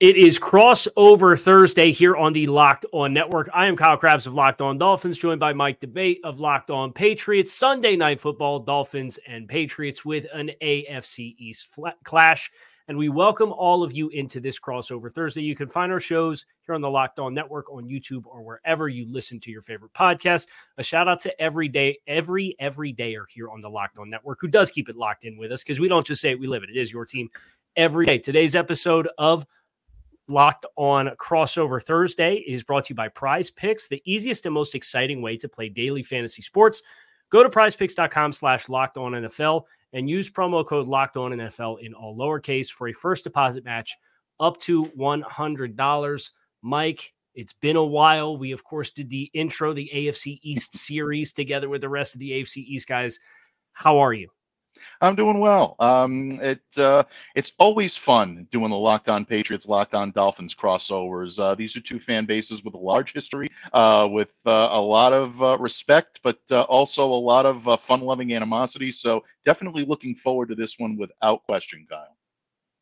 It is crossover Thursday here on the Locked On Network. I am Kyle Crabbs of Locked On Dolphins, joined by Mike D'Abate of Locked On Patriots. Sunday night football, Dolphins and Patriots with an AFC East clash. And we welcome all of you into this crossover Thursday. You can find our shows here on the Locked On Network on YouTube or wherever you listen to your favorite podcast. A shout out to every day, every everydayer here on the Locked On Network who does keep it locked in with us because we don't just say it, we live it. It is your team every day. Today's episode of Locked on Crossover Thursday is brought to you by Prize Picks, the easiest and most exciting way to play daily fantasy sports. Go to prizepicks.com slash locked on NFL and use promo code locked on NFL in all lowercase for a first deposit match up to $100. Mike, it's been a while. We, of course, did the intro, the AFC East series together with the rest of the AFC East guys. How are you? I'm doing well. Um, it uh, it's always fun doing the Locked On Patriots, Locked On Dolphins crossovers. Uh, these are two fan bases with a large history, uh, with uh, a lot of uh, respect, but uh, also a lot of fun-loving animosity. So definitely looking forward to this one without question, Kyle.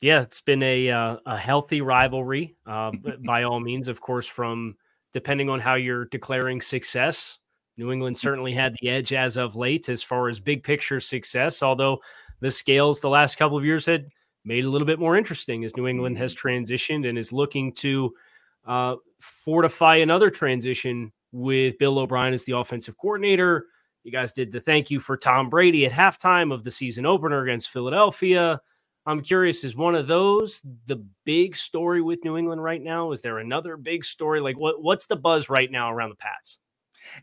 Yeah, it's been a a healthy rivalry, by all means. Of course, from depending on how you're declaring success. New England certainly had the edge as of late as far as big picture success, although the scales the last couple of years had made a little bit more interesting as New England has transitioned and is looking to uh, fortify another transition with Bill O'Brien as the offensive coordinator. You guys did the thank you for Tom Brady at halftime of the season opener against Philadelphia. I'm curious, is one of those the big story with New England right now? Is there another big story? Like what what's the buzz right now around the Pats?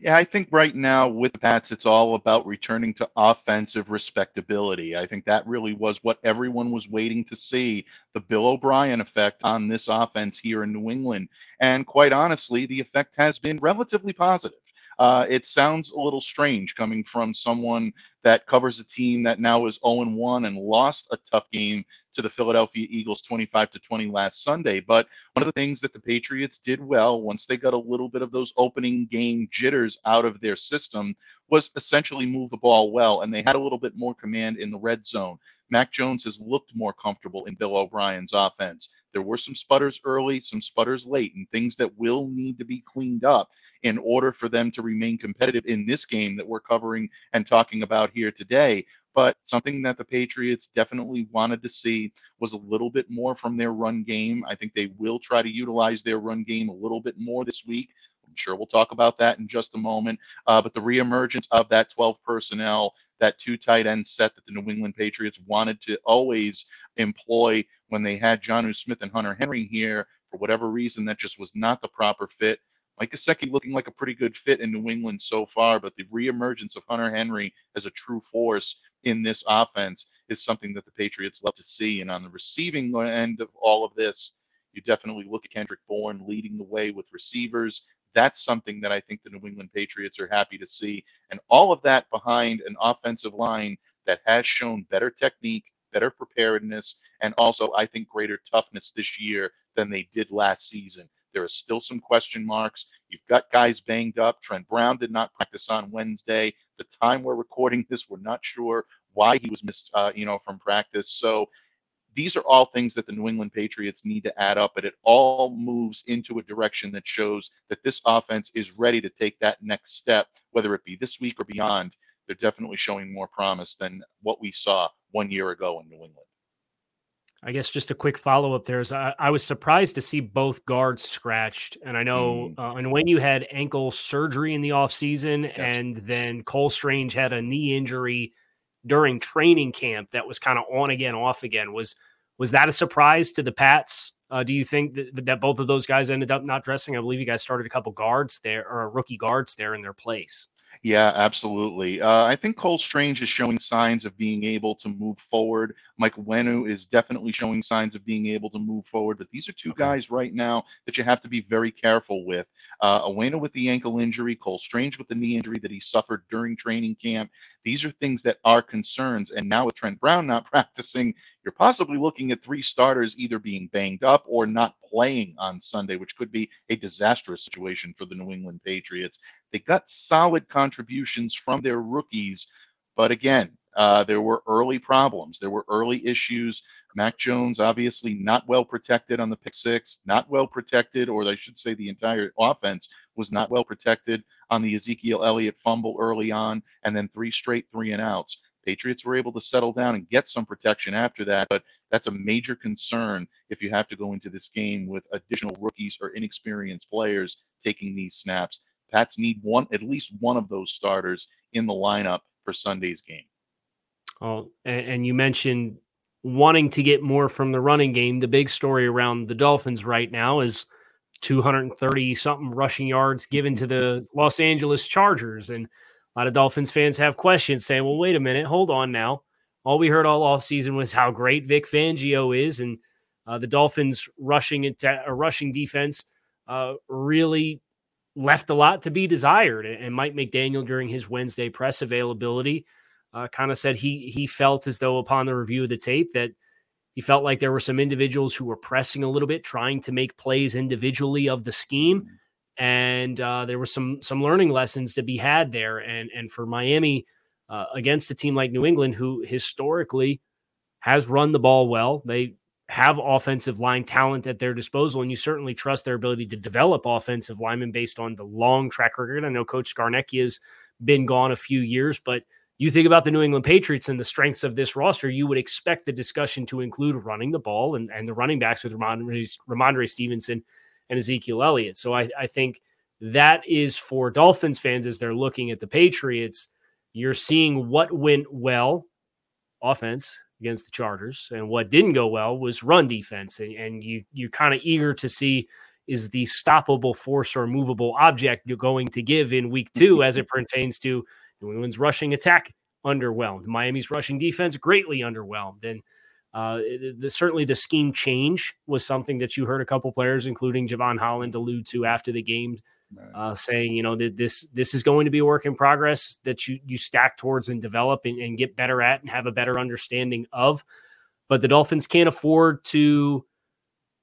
Yeah, I think right now with the Pats, it's all about returning to offensive respectability. I think that really was what everyone was waiting to see the Bill O'Brien effect on this offense here in New England. And quite honestly, the effect has been relatively positive. Uh, it sounds a little strange coming from someone that covers a team that now is 0 1 and lost a tough game to the Philadelphia Eagles 25 to 20 last Sunday. But one of the things that the Patriots did well once they got a little bit of those opening game jitters out of their system was essentially move the ball well. And they had a little bit more command in the red zone. Mac Jones has looked more comfortable in Bill O'Brien's offense. There were some sputters early, some sputters late, and things that will need to be cleaned up in order for them to remain competitive in this game that we're covering and talking about here today. But something that the Patriots definitely wanted to see was a little bit more from their run game. I think they will try to utilize their run game a little bit more this week. I'm sure we'll talk about that in just a moment. Uh, but the reemergence of that 12 personnel that two tight end set that the New England Patriots wanted to always employ when they had Jonnu Smith and Hunter Henry here. For whatever reason, that just was not the proper fit. Mike Gesicki looking like a pretty good fit in New England so far, but the reemergence of Hunter Henry as a true force in this offense is something that the Patriots love to see. And on the receiving end of all of this, you definitely look at Kendrick Bourne leading the way with receivers that's something that I think the New England Patriots are happy to see. And all of that behind an offensive line that has shown better technique, better preparedness, and also, I think, greater toughness this year than they did last season. There are still some question marks. You've got guys banged up. Trent Brown did not practice on Wednesday. The time we're recording this, we're not sure why he was missed, uh, you know, from practice. So these are all things that the New England Patriots need to add up, but it all moves into a direction that shows that this offense is ready to take that next step, whether it be this week or beyond. They're definitely showing more promise than what we saw one year ago in New England. I guess just a quick follow up there is I, I, was surprised to see both guards scratched. And I know, mm. uh, Onwenu had ankle surgery in the offseason yes. and then Cole Strange had a knee injury during training camp that was kind of on again, off again. Was was that a surprise to the Pats? Uh, do you think that, that both of those guys ended up not dressing? I believe you guys started a couple guards there or rookie guards there in their place. Yeah, absolutely. Uh, I think Cole Strange is showing signs of being able to move forward. Mike Onwenu is definitely showing signs of being able to move forward. But these are two okay. guys right now that you have to be very careful with. Uh, with the ankle injury, Cole Strange with the knee injury that he suffered during training camp. These are things that are concerns. And now with Trent Brown not practicing, you're possibly looking at three starters either being banged up or not playing on Sunday, which could be a disastrous situation for the New England Patriots. They got solid contributions from their rookies, but again, Uh, there were early problems. There were early issues. Mac Jones, obviously, not well protected on the pick six, not well protected, or I should say, the entire offense was not well protected on the Ezekiel Elliott fumble early on, and then three straight three and outs. Patriots were able to settle down and get some protection after that, but that's a major concern if you have to go into this game with additional rookies or inexperienced players taking these snaps. Pats need one, at least one of those starters in the lineup for Sunday's game. Oh, and, you mentioned wanting to get more from the running game. The big story around the Dolphins right now is 230 something rushing yards given to the Los Angeles Chargers. And a lot of Dolphins fans have questions saying, well, wait a minute, hold on now. All we heard all offseason was how great Vic Fangio is. And uh, the Dolphins rushing into a rushing defense uh, really left a lot to be desired. And Mike McDaniel, during his Wednesday press availability, uh, kind of said he he felt as though upon the review of the tape that he felt like there were some individuals who were pressing a little bit, trying to make plays individually of the scheme, and uh, there were some some learning lessons to be had there. And and for Miami uh, against a team like New England, who historically has run the ball well, they have offensive line talent at their disposal, and you certainly trust their ability to develop offensive linemen based on the long track record. I know Coach Scarnecchia has been gone a few years, but you think about the New England Patriots and the strengths of this roster, you would expect the discussion to include running the ball and, and the running backs with Rhamondre, Rhamondre Stevenson and Ezekiel Elliott. So I, I think that is for Dolphins fans as they're looking at the Patriots. You're seeing what went well, offense against the Chargers, and what didn't go well was run defense. And, and you you're kind of eager to see is the stoppable force or movable object you're going to give in week two as it pertains to New England's rushing attack underwhelmed. Miami's rushing defense greatly underwhelmed. And uh, the, certainly the scheme change was something that you heard a couple players, including Jevon Holland, allude to after the game, uh, saying, you know, that this this is going to be a work in progress that you you stack towards and develop and, and get better at and have a better understanding of. But the Dolphins can't afford to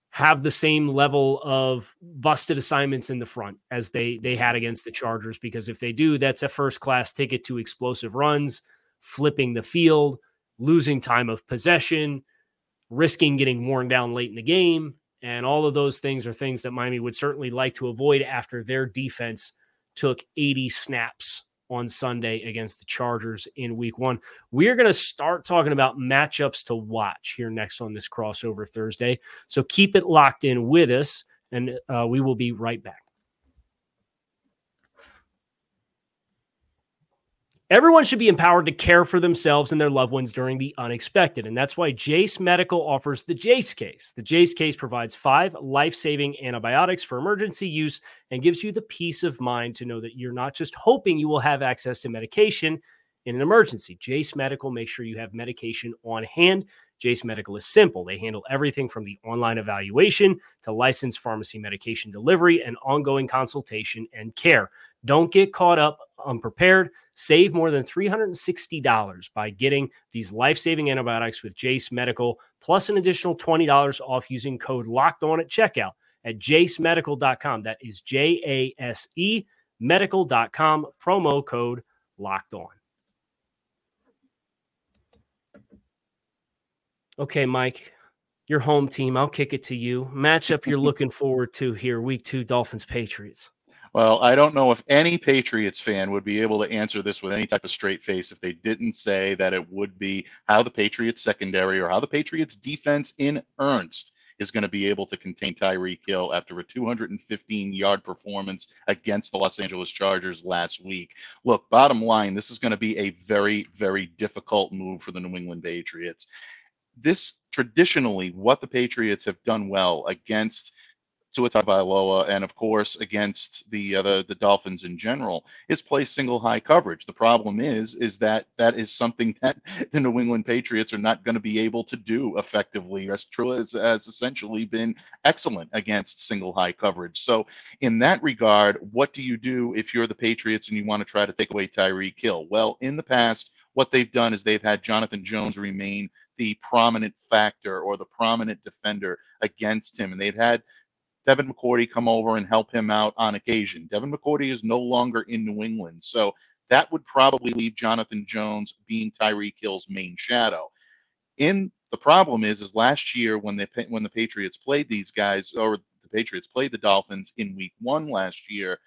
have the same level of busted assignments in the front as they they had against the Chargers because if they do that's a first class ticket to explosive runs, flipping the field, losing time of possession, risking getting worn down late in the game, and all of those things are things that Miami would certainly like to avoid after their defense took 80 snaps on Sunday against the Chargers in week one. We are going to start talking about matchups to watch here next on this crossover Thursday. So keep it locked in with us, and uh, we will be right back. Everyone should be empowered to care for themselves and their loved ones during the unexpected. And that's why Jase Medical offers the Jase case. The Jase case provides five life saving antibiotics for emergency use and gives you the peace of mind to know that you're not just hoping you will have access to medication in an emergency. Jase Medical makes sure you have medication on hand. Jase Medical is simple. They handle everything from the online evaluation to licensed pharmacy medication delivery and ongoing consultation and care. Don't get caught up unprepared. Save more than $360 by getting these life saving antibiotics with Jase Medical, plus an additional $20 off using code locked on at checkout at jasemedical.com. That is J A S E medical.com, promo code locked on. Okay, Mike, your home team. I'll kick it to you. Matchup you're looking forward to here, week two, Dolphins Patriots. Well, I don't know if any Patriots fan would be able to answer this with any type of straight face if they didn't say that it would be how the Patriots secondary or how the Patriots defense in earnest is going to be able to contain Tyreek Hill after a 215 yard performance against the Los Angeles Chargers last week. Look, bottom line, this is going to be a very, very difficult move for the New England Patriots. This traditionally, what the Patriots have done well against Tua Tagovailoa, and of course against the, uh, the the Dolphins in general, is play single high coverage. The problem is is that that is something that the New England Patriots are not going to be able to do effectively. Tua has, has essentially been excellent against single high coverage. So in that regard, what do you do if you're the Patriots and you want to try to take away Tyreek Hill? Well, in the past, what they've done is they've had Jonathan Jones remain the prominent factor or the prominent defender against him, and they've had Devin McCourty come over and help him out on occasion. Devin McCourty is no longer in New England. So that would probably leave Jonathan Jones being Tyreek Hill's main shadow. In the problem is, is last year when they when the Patriots played these guys, or the Patriots played the Dolphins in Week One last year,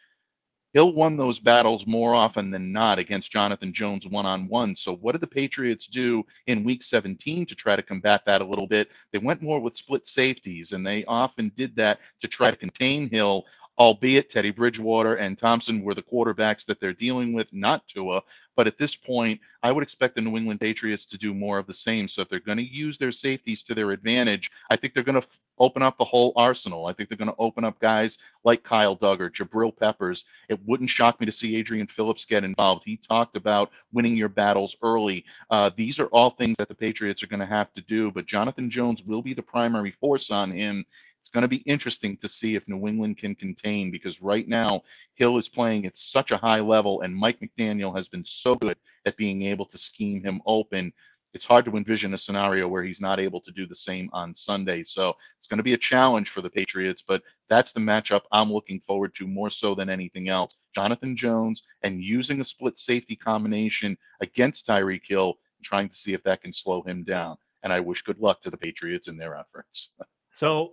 Hill won those battles more often than not against Jonathan Jones one on one. So, what did the Patriots do in week 17 to try to combat that a little bit? They went more with split safeties, and they often did that to try to contain Hill albeit Teddy Bridgewater and Thompson were the quarterbacks that they're dealing with, not Tua. But at this point, I would expect the New England Patriots to do more of the same. So if they're going to use their safeties to their advantage, I think they're going to open up the whole arsenal. I think they're going to open up guys like Kyle Dugger, Jabril Peppers. It wouldn't shock me to see Adrian Phillips get involved. He talked about winning your battles early. Uh, these are all things that the Patriots are going to have to do. But Jonathan Jones will be the primary force on him it's going to be interesting to see if New England can contain because right now Hill is playing at such a high level and Mike McDaniel has been so good at being able to scheme him open. It's hard to envision a scenario where he's not able to do the same on Sunday. So it's going to be a challenge for the Patriots, but that's the matchup I'm looking forward to more so than anything else. Jonathan Jones and using a split safety combination against Tyreek Hill, trying to see if that can slow him down. And I wish good luck to the Patriots in their efforts. So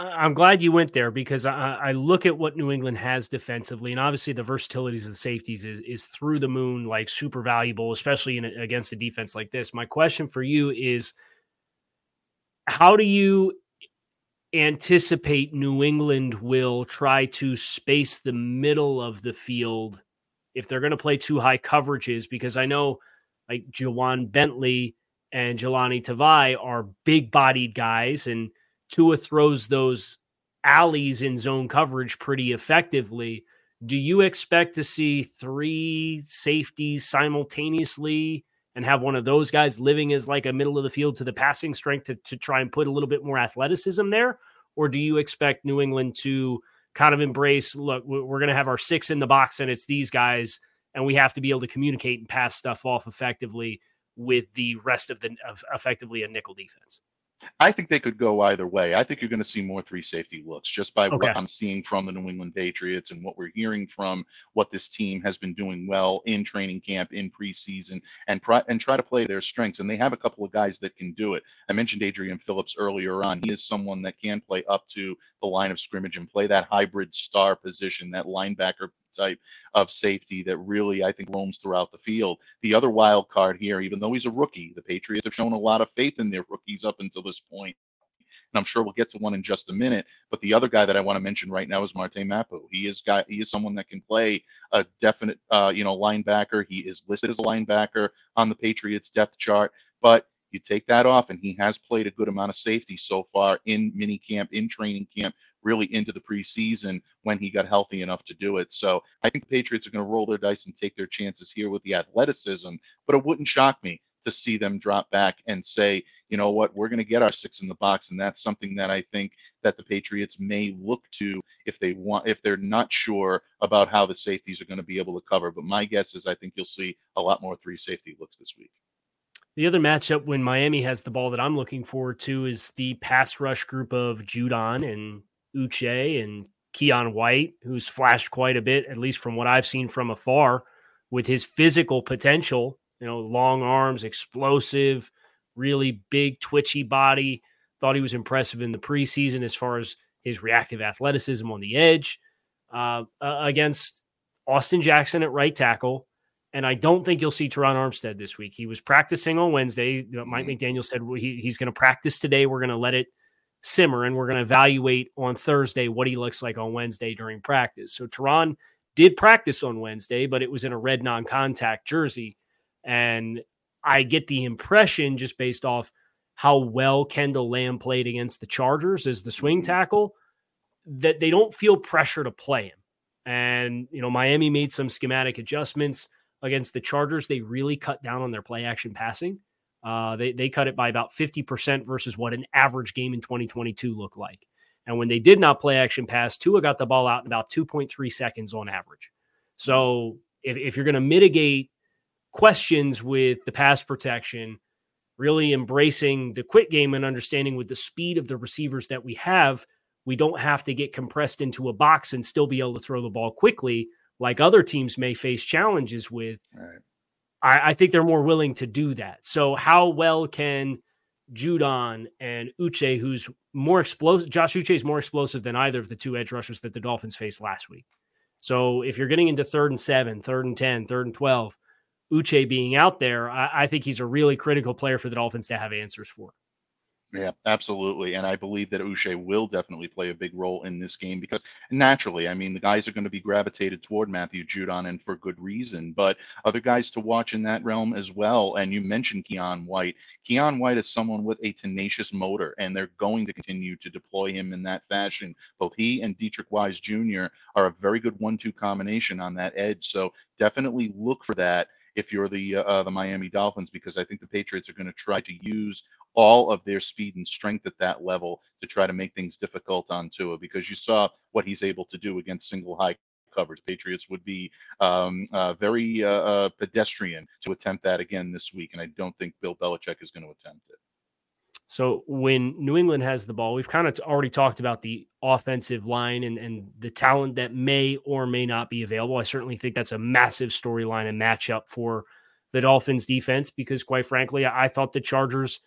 I'm glad you went there because I, I, look at what New England has defensively, and obviously the versatilities of the safeties is is through the moon, like super valuable, especially in against a defense like this. My question for you is, how do you anticipate New England will try to space the middle of the field if they're going to play two high coverages? Because I know like Ja'Whaun Bentley and Jahlani Tavai are big bodied guys and Tua throws those alleys in zone coverage pretty effectively. Do you expect to see three safeties simultaneously and have one of those guys living as like a middle of the field to the passing strength to, to try and put a little bit more athleticism there? Or do you expect New England to kind of embrace look, we're going to have our six in the box and it's these guys, and we have to be able to communicate and pass stuff off effectively with the rest of the of effectively a nickel defense? I think they could go either way. I think you're going to see more three safety looks just by okay. what I'm seeing from the New England Patriots and what we're hearing from what this team has been doing well in training camp, in preseason, and pri- and try to play their strengths. And they have a couple of guys that can do it. I mentioned Adrian Phillips earlier on. He is someone that can play up to the line of scrimmage and play that hybrid star position, that linebacker type of safety that really I think roams throughout the field. The other wild card here, even though he's a rookie, the Patriots have shown a lot of faith in their rookies up until this point. And I'm sure we'll get to one in just a minute. But the other guy that I want to mention right now is Marte Mapu. He is guy. He is someone that can play a definite, uh, you know, linebacker. He is listed as a linebacker on the Patriots depth chart, but you take that off, and he has played a good amount of safety so far in mini camp, in training camp, really into the preseason when he got healthy enough to do it. So I think the Patriots are going to roll their dice and take their chances here with the athleticism, but it wouldn't shock me to see them drop back and say, you know what, we're going to get our six in the box, and that's something that I think that the Patriots may look to if they want, if they're not sure about how the safeties are going to be able to cover. But my guess is I think you'll see a lot more three safety looks this week. The other matchup when Miami has the ball that I'm looking forward to is the pass rush group of Judon and Uche and Keion White, who's flashed quite a bit, at least from what I've seen from afar, with his physical potential. You know, long arms, explosive, really big, twitchy body. Thought he was impressive in the preseason as far as his reactive athleticism on the edge uh, against Austin Jackson at right tackle. And I don't think you'll see Terron Armstead this week. He was practicing on Wednesday. Mike mm-hmm. McDaniel said he, he's going to practice today. We're going to let it simmer and we're going to evaluate on Thursday what he looks like on Wednesday during practice. So Terron did practice on Wednesday, but it was in a red non contact jersey. And I get the impression just based off how well Kendall Lamm played against the Chargers as the swing mm-hmm. tackle that they don't feel pressure to play him. And, you know, Miami made some schematic adjustments against the Chargers. They really cut down on their play action passing. Uh, they they cut it by about fifty percent versus what an average game in 2022 looked like. And when they did not play action pass, Tua got the ball out in about 2.3 seconds on average. So if, if you're going to mitigate questions with the pass protection, really embracing the quick game and understanding with the speed of the receivers that we have, we don't have to get compressed into a box and still be able to throw the ball quickly like other teams may face challenges with. I, I think they're more willing to do that. So how well can Judon and Uche, who's more explosive, Josh Uche is more explosive than either of the two edge rushers that the Dolphins faced last week. So if you're getting into third and seven, third and 10, third and 12, Uche being out there, I, I think he's a really critical player for the Dolphins to have answers for. Yeah, absolutely. And I believe that Uche will definitely play a big role in this game because naturally, I mean, the guys are going to be gravitated toward Matthew Judon and for good reason, but other guys to watch in that realm as well. And you mentioned Keion White. Keion White is someone with a tenacious motor, and they're going to continue to deploy him in that fashion. Both he and Deatrich Wise Jr. are a very good one two combination on that edge. So definitely look for that if you're the uh, the Miami Dolphins, because I think the Patriots are going to try to use all of their speed and strength at that level to try to make things difficult on Tua. Because you saw what he's able to do against single high coverage. Patriots would be um, uh, very uh, uh, pedestrian to attempt that again this week, and I don't think Bill Belichick is going to attempt it. So when New England has the ball, we've kind of already talked about the offensive line and, and the talent that may or may not be available. I certainly think that's a massive storyline and matchup for the Dolphins defense because quite frankly, I thought the Chargers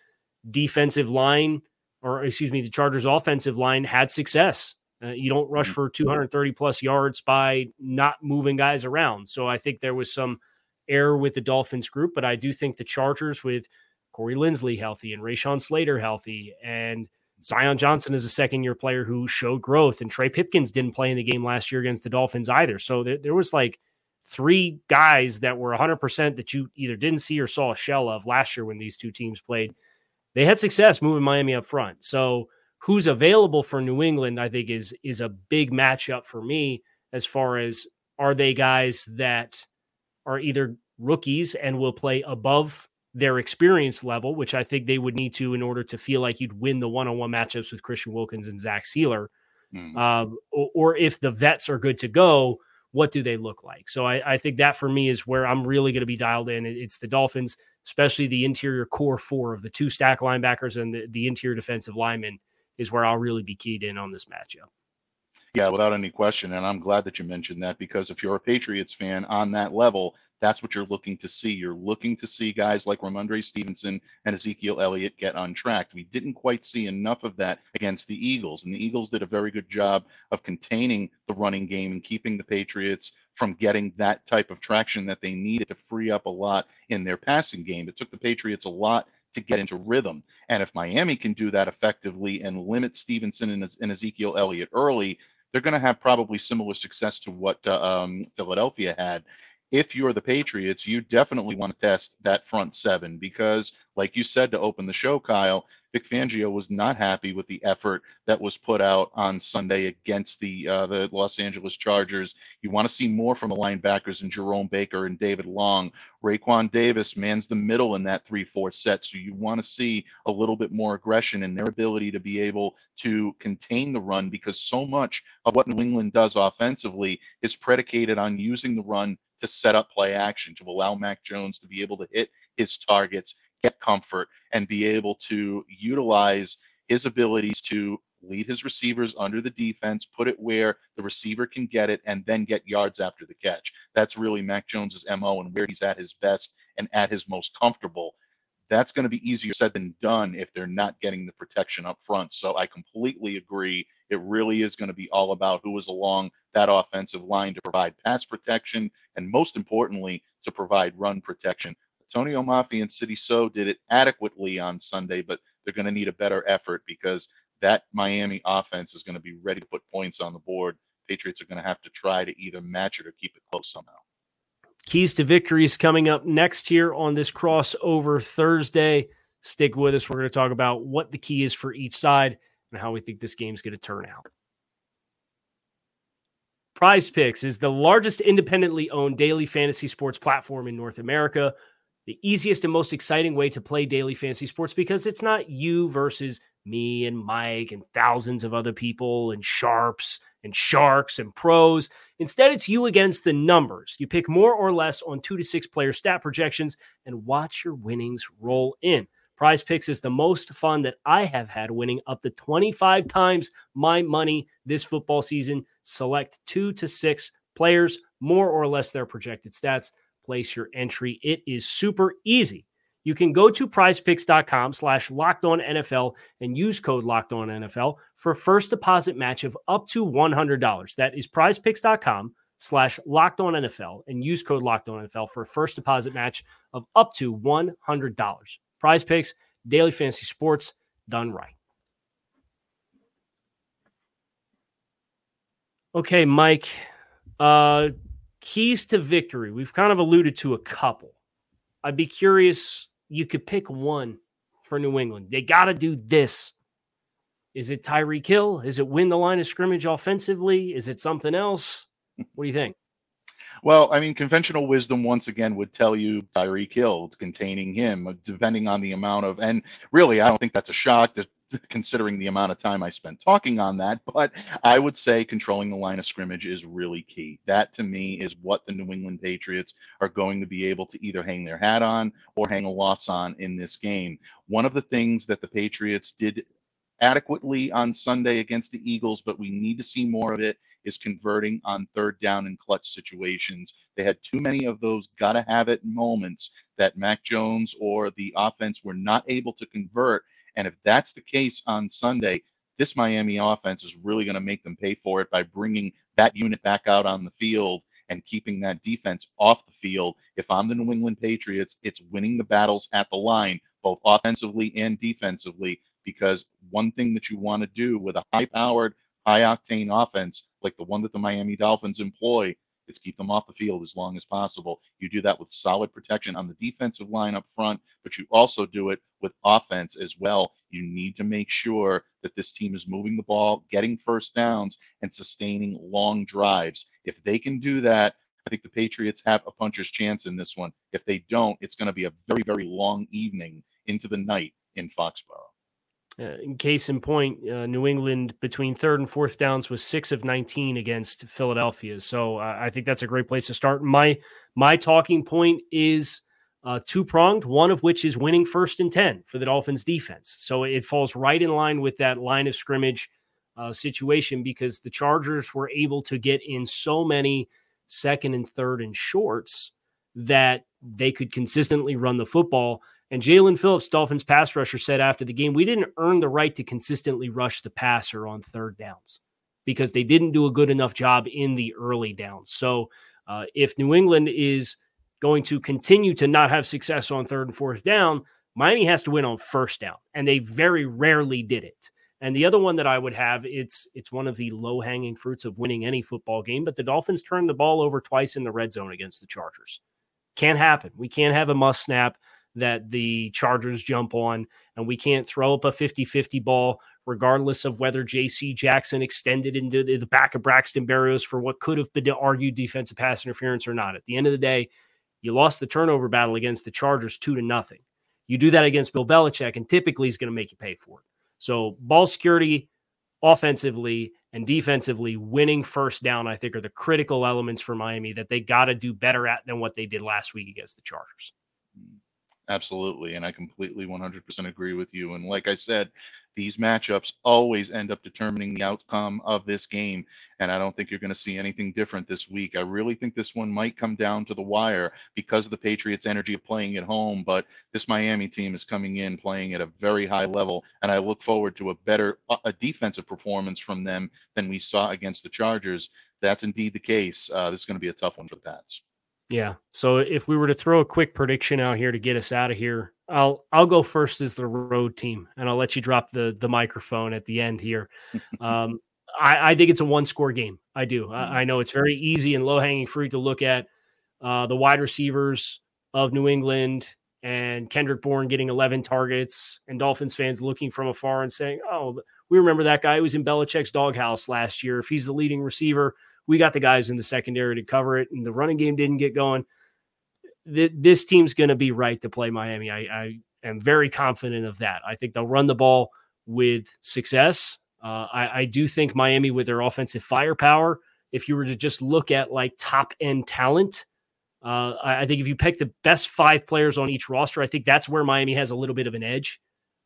defensive line or excuse me, the Chargers offensive line had success. Uh, you don't rush for 230 plus yards by not moving guys around. So I think there was some error with the Dolphins group, but I do think the Chargers with Corey Linsley healthy and Rashawn Slater healthy. And Zion Johnson is a second year player who showed growth. And Trey Pipkins didn't play in the game last year against the Dolphins either. So there, there was like three guys that were 100% that you either didn't see or saw a shell of last year when these two teams played. They had success moving Miami up front. So who's available for New England, I think is is a big matchup for me as far as are they guys that are either rookies and will play above their experience level, which I think they would need to in order to feel like you'd win the one-on-one matchups with Christian Wilkins and Zach Sieler. Mm. Um, or, or, if the vets are good to go, what do they look like? So I, I think that for me is where I'm really going to be dialed in. It's the Dolphins, especially the interior core four of the two stack linebackers and the, the interior defensive lineman is where I'll really be keyed in on this matchup. Yeah, without any question. And I'm glad that you mentioned that because if you're a Patriots fan on that level, that's what you're looking to see. You're looking to see guys like Rhamondre Stevenson and Ezekiel Elliott get untracked. We didn't quite see enough of that against the Eagles. And the Eagles did a very good job of containing the running game and keeping the Patriots from getting that type of traction that they needed to free up a lot in their passing game. It took the Patriots a lot to get into rhythm. And if Miami can do that effectively and limit Stevenson and, and Ezekiel Elliott early, they're going to have probably similar success to what uh, um, Philadelphia had. If you're the Patriots, you definitely want to test that front seven because, like you said to open the show, Kyle, Vic Fangio was not happy with the effort that was put out on Sunday against the uh, the Los Angeles Chargers. You want to see more from the linebackers and Jerome Baker and David Long. Raekwon Davis mans the middle in that 3-4 set, so you want to see a little bit more aggression in their ability to be able to contain the run because so much of what New England does offensively is predicated on using the run to set up play action to allow Mac Jones to be able to hit his targets get comfort and be able to utilize his abilities to lead his receivers under the defense, put it where the receiver can get it, and then get yards after the catch. That's really Mac Jones's MO and where he's at his best and at his most comfortable. That's going to be easier said than done if they're not getting the protection up front. So I completely agree. It really is going to be all about who is along that offensive line to provide pass protection and, most importantly, to provide run protection. Antonio Mafi and Sidy Sow did it adequately on Sunday, but they're going to need a better effort because that Miami offense is going to be ready to put points on the board. Patriots are going to have to try to either match it or keep it close somehow. Keys to victories coming up next here on this crossover Thursday. Stick with us. We're going to talk about what the key is for each side and how we think this game is going to turn out. Prize Picks is the largest independently owned daily fantasy sports platform in North America the easiest and most exciting way to play daily fantasy sports because it's not you versus me and Mike and thousands of other people and sharps and sharks and pros. Instead, it's you against the numbers. You pick more or less on two to six player stat projections and watch your winnings roll in. Prize Picks is the most fun that I have had, winning up to 25 times my money this football season. Select two to six players more or less their projected stats. Place your entry. It is super easy. You can go to prizepicks.com slash locked on NFL and use code locked on NFL for first deposit match of up to $100. That is prizepicks.com slash locked on NFL and use code locked on NFL for a first deposit match of up to $100. Prize picks, daily fantasy sports done right. Okay, Mike. Uh, keys to victory. We've kind of alluded to a couple. I'd be curious. You could pick one for New England. They got to do this. Is it Tyreek Hill? Is it win the line of scrimmage offensively? Is it something else? What do you think? Well, I mean, conventional wisdom once again would tell you Tyreek Hill containing him, depending on the amount of, and really, I don't think that's a shock considering the amount of time I spent talking on that. But I would say controlling the line of scrimmage is really key. That to me is what the New England Patriots are going to be able to either hang their hat on or hang a loss on in this game. One of the things that the Patriots did adequately on Sunday against the Eagles, but we need to see more of it is converting on third down and clutch situations. They had too many of those gotta have it moments that Mac Jones or the offense were not able to convert. And if that's the case on Sunday, this Miami offense is really going to make them pay for it by bringing that unit back out on the field and keeping that defense off the field. If I'm the New England Patriots, it's winning the battles at the line, both offensively and defensively, because one thing that you want to do with a high powered, high octane offense like the one that the Miami Dolphins employ is keep them off the field as long as possible. You do that with solid protection on the defensive line up front, but you also do it with offense as well. You need to make sure that this team is moving the ball, getting first downs, and sustaining long drives. If they can do that, I think the Patriots have a puncher's chance in this one. If they don't, it's going to be a very, very long evening into the night in Foxborough. Uh, case in point, uh, New England between third and fourth downs was six of 19 against Philadelphia. So uh, I think that's a great place to start. My my talking point is uh, two pronged, one of which is winning first and 10 for the Dolphins defense. So it falls right in line with that line of scrimmage uh, situation because the Chargers were able to get in so many second and third and shorts that they could consistently run the football and Jaelan Phillips, Dolphins pass rusher, said after the game, we didn't earn the right to consistently rush the passer on third downs because they didn't do a good enough job in the early downs. So uh, if New England is going to continue to not have success on third and fourth down, Miami has to win on first down, and they very rarely did it. And the other one that I would have, it's it's one of the low hanging fruits of winning any football game. But the Dolphins turned the ball over twice in the red zone against the Chargers. Can't happen. We can't have a must snap that the Chargers jump on. And we can't throw up a 50 50 ball, regardless of whether JC Jackson extended into the back of Braxton Barrios for what could have been argued defensive pass interference or not. At the end of the day, you lost the turnover battle against the Chargers two to nothing. You do that against Bill Belichick, and typically he's going to make you pay for it. So, ball security, offensively and defensively, winning first down, I think, are the critical elements for Miami that they got to do better at than what they did last week against the Chargers. Hmm. Absolutely. And I completely 100% agree with you. And like I said, these matchups always end up determining the outcome of this game. And I don't think you're going to see anything different this week. I really think this one might come down to the wire because of the Patriots' energy of playing at home. But this Miami team is coming in playing at a very high level. And I look forward to a better a defensive performance from them than we saw against the Chargers. That's indeed the case. Uh, this is going to be a tough one for the Pats. Yeah. So if we were to throw a quick prediction out here to get us out of here, I'll I'll go first as the road team, and I'll let you drop the the microphone at the end here. Um, I, I think it's a one score game. I do. I, mm-hmm. I know it's very easy and low hanging fruit to look at uh, the wide receivers of New England and Kendrick Bourne getting 11 targets, and Dolphins fans looking from afar and saying, "Oh, we remember that guy who was in Belichick's doghouse last year. If he's the leading receiver." we got the guys in the secondary to cover it, and the running game didn't get going. This team's going to be right to play Miami. I, I, am very confident of that. I think they'll run the ball with success. Uh, I, I do think Miami, with their offensive firepower, if you were to just look at like top end talent, uh, I, think if you pick the best five players on each roster, I think that's where Miami has a little bit of an edge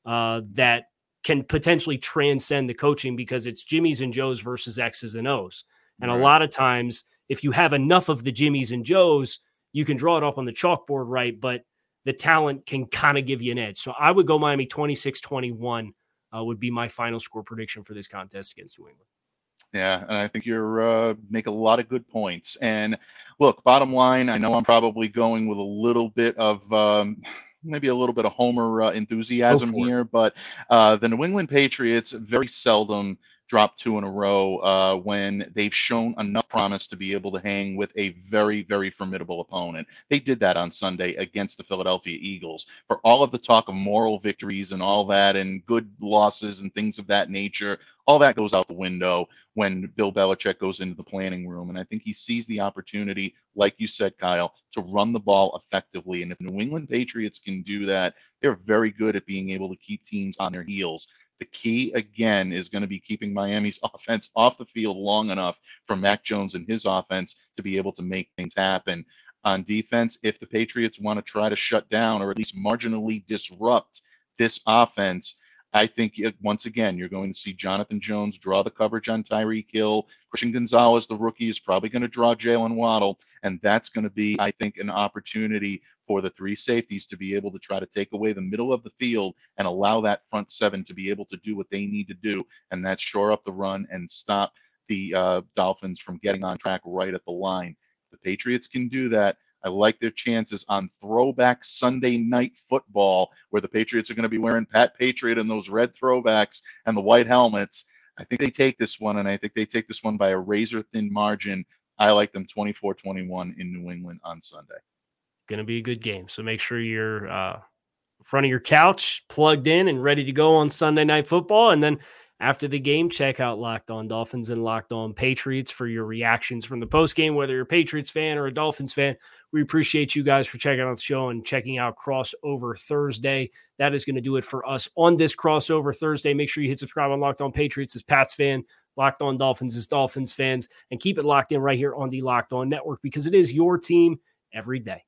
uh, that can potentially transcend the coaching because it's Jimmy's and Joe's versus X's and O's. And right. a lot of times if you have enough of the Jimmy's and Joes, you can draw it up on the chalkboard, right? But the talent can kind of give you an edge. So I would go Miami 26 21 uh, would be my final score prediction for this contest against New England. Yeah, and I think you're uh, make a lot of good points. And look, bottom line, I know I'm probably going with a little bit of um, maybe a little bit of homer uh, enthusiasm here, it. but uh, the New England Patriots very seldom drop two in a row uh, when they've shown enough promise to be able to hang with a very, very formidable opponent. They did that on Sunday against the Philadelphia Eagles. For all of the talk of moral victories and all that, and good losses and things of that nature, all that goes out the window when Bill Belichick goes into the planning room. And I think he sees the opportunity, like you said, Kyle, to run the ball effectively. And if New England Patriots can do that, they're very good at being able to keep teams on their heels. The key again is going to be keeping Miami's offense off the field long enough for Mac Jones and his offense to be able to make things happen. On defense, if the Patriots want to try to shut down or at least marginally disrupt this offense, I think it, once again, you're going to see Jonathan Jones draw the coverage on Tyreek Hill. Christian Gonzalez, the rookie, is probably going to draw Jaylen Waddle. And that's going to be, I think, an opportunity for the three safeties to be able to try to take away the middle of the field and allow that front seven to be able to do what they need to do. And that's shore up the run and stop the uh, Dolphins from getting on track right at the line. The Patriots can do that. I like their chances on throwback Sunday night football, where the Patriots are going to be wearing Pat Patriot and those red throwbacks and the white helmets. I think they take this one, and I think they take this one by a razor thin margin. I like them 24 21 in New England on Sunday. Going to be a good game. So make sure you're uh, in front of your couch, plugged in, and ready to go on Sunday Night Football. And then after the game, check out Locked On Dolphins and Locked On Patriots for your reactions from the post game, whether you're a Patriots fan or a Dolphins fan. We appreciate you guys for checking out the show and checking out Crossover Thursday. That is going to do it for us on this Crossover Thursday. Make sure you hit subscribe on Locked On Patriots as Pats fan, Locked On Dolphins as Dolphins fans, and keep it locked in right here on the Locked On Network because it is your team every day.